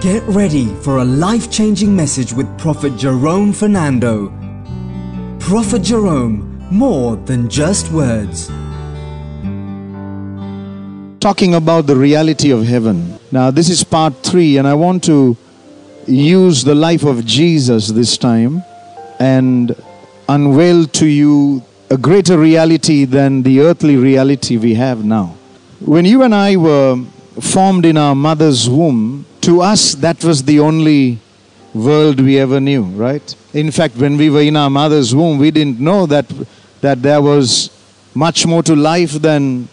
Get ready for a life changing message with Prophet Jerome Fernando. Prophet Jerome, more than just words. Talking about the reality of heaven. Now, this is part three, and I want to use the life of Jesus this time and unveil to you a greater reality than the earthly reality we have now. When you and I were formed in our mother's womb, to us that was the only world we ever knew, right? In fact, when we were in our mother's womb, we didn't know that, that there was much more to life than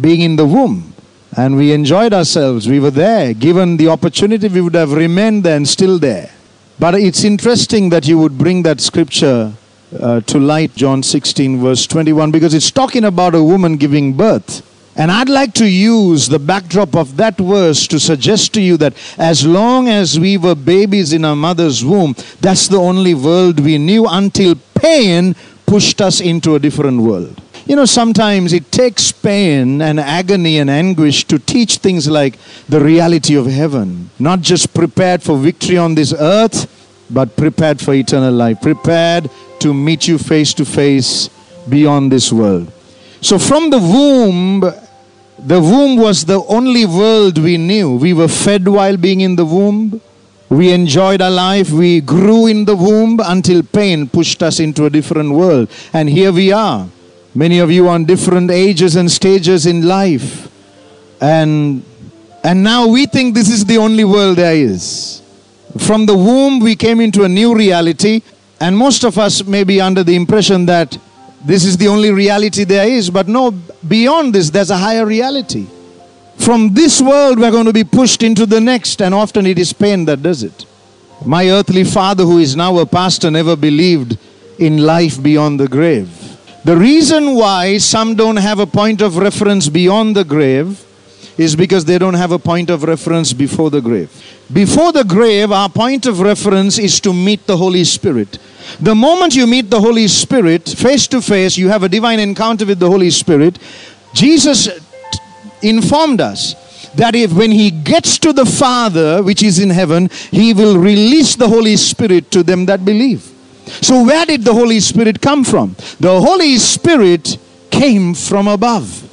being in the womb. And we enjoyed ourselves. We were there. Given the opportunity, we would have remained there and still there. But it's interesting that you would bring that scripture uh, to light, John 16, verse 21, because it's talking about a woman giving birth. And I'd like to use the backdrop of that verse to suggest to you that as long as we were babies in our mother's womb, that's the only world we knew until pain pushed us into a different world. You know, sometimes it takes pain and agony and anguish to teach things like the reality of heaven. Not just prepared for victory on this earth, but prepared for eternal life. Prepared to meet you face to face beyond this world. So, from the womb, the womb was the only world we knew. We were fed while being in the womb. We enjoyed our life. We grew in the womb until pain pushed us into a different world. And here we are. Many of you on different ages and stages in life. And, and now we think this is the only world there is. From the womb, we came into a new reality. And most of us may be under the impression that this is the only reality there is. But no, beyond this, there's a higher reality. From this world, we're going to be pushed into the next, and often it is pain that does it. My earthly father, who is now a pastor, never believed in life beyond the grave. The reason why some don't have a point of reference beyond the grave is because they don't have a point of reference before the grave. Before the grave, our point of reference is to meet the Holy Spirit. The moment you meet the Holy Spirit face to face, you have a divine encounter with the Holy Spirit. Jesus informed us that if when he gets to the Father, which is in heaven, he will release the Holy Spirit to them that believe. So, where did the Holy Spirit come from? The Holy Spirit came from above.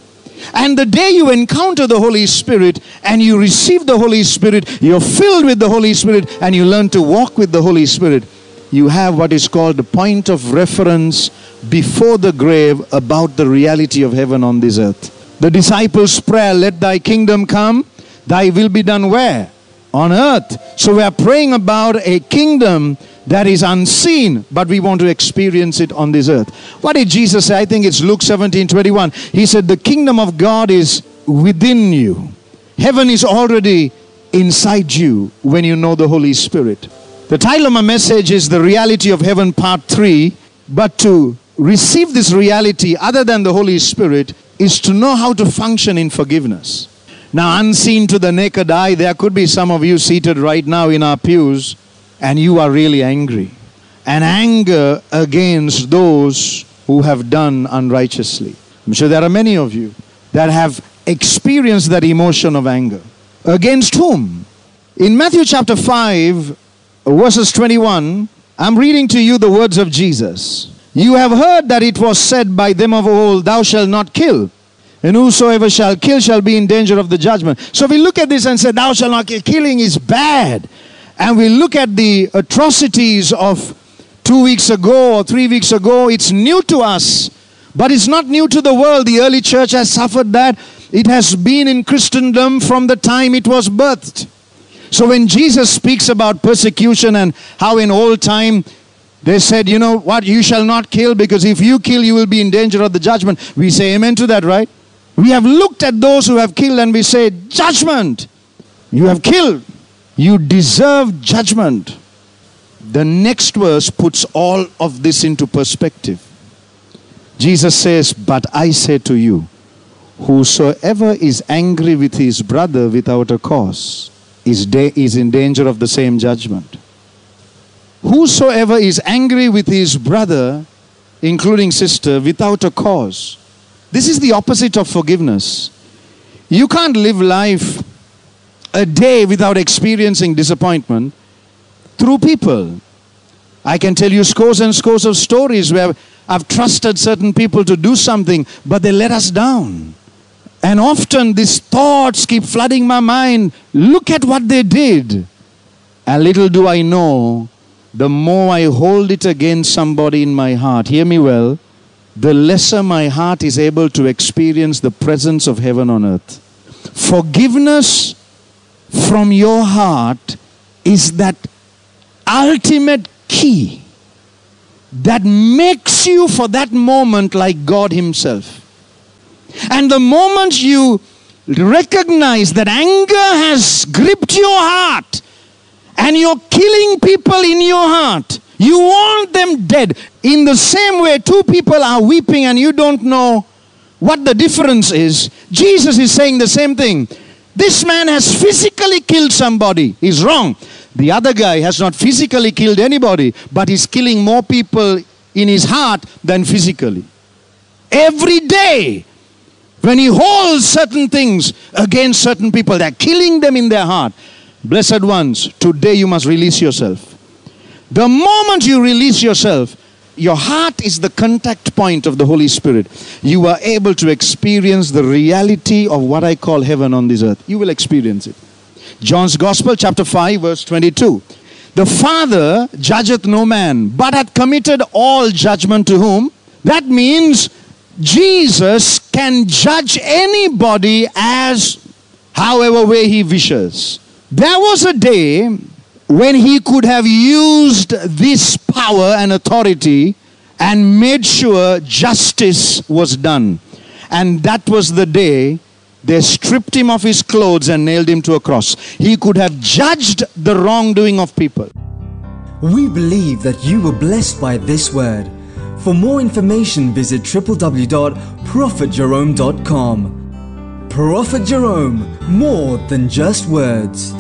And the day you encounter the Holy Spirit and you receive the Holy Spirit, you're filled with the Holy Spirit and you learn to walk with the Holy Spirit, you have what is called the point of reference before the grave about the reality of heaven on this earth. The disciples' prayer, let thy kingdom come, thy will be done where? On earth. So we are praying about a kingdom that is unseen, but we want to experience it on this earth. What did Jesus say? I think it's Luke 17 21. He said, The kingdom of God is within you. Heaven is already inside you when you know the Holy Spirit. The title of my message is The Reality of Heaven, Part 3. But to receive this reality, other than the Holy Spirit, is to know how to function in forgiveness. Now, unseen to the naked eye, there could be some of you seated right now in our pews, and you are really angry. And anger against those who have done unrighteously. I'm sure there are many of you that have experienced that emotion of anger. Against whom? In Matthew chapter 5, verses 21, I'm reading to you the words of Jesus. You have heard that it was said by them of old, Thou shalt not kill. And whosoever shall kill shall be in danger of the judgment. So we look at this and say, Thou shalt not kill. Killing is bad. And we look at the atrocities of two weeks ago or three weeks ago. It's new to us, but it's not new to the world. The early church has suffered that. It has been in Christendom from the time it was birthed. So when Jesus speaks about persecution and how in old time they said, you know what, you shall not kill because if you kill, you will be in danger of the judgment. We say amen to that, right? We have looked at those who have killed and we say, judgment. You have killed. You deserve judgment. The next verse puts all of this into perspective. Jesus says, But I say to you, whosoever is angry with his brother without a cause is, is in danger of the same judgment. Whosoever is angry with his brother, including sister, without a cause, this is the opposite of forgiveness. You can't live life a day without experiencing disappointment through people. I can tell you scores and scores of stories where I've trusted certain people to do something, but they let us down. And often these thoughts keep flooding my mind. Look at what they did. And little do I know, the more I hold it against somebody in my heart, hear me well, the lesser my heart is able to experience the presence of heaven on earth. Forgiveness from your heart is that ultimate key that makes you for that moment like God Himself. And the moment you recognize that anger has gripped your heart and you're killing people in your heart, you want them dead. In the same way, two people are weeping and you don't know what the difference is. Jesus is saying the same thing. This man has physically killed somebody. He's wrong. The other guy has not physically killed anybody, but he's killing more people in his heart than physically. Every day, when he holds certain things against certain people, they're killing them in their heart. Blessed ones, today you must release yourself. The moment you release yourself, your heart is the contact point of the Holy Spirit. You are able to experience the reality of what I call heaven on this earth. You will experience it. John's Gospel, chapter 5, verse 22. The Father judgeth no man, but hath committed all judgment to whom? That means Jesus can judge anybody as however way he wishes. There was a day when he could have used this power and authority and made sure justice was done. And that was the day they stripped him of his clothes and nailed him to a cross. He could have judged the wrongdoing of people. We believe that you were blessed by this word. For more information, visit www.prophetjerome.com. Prophet Jerome, more than just words.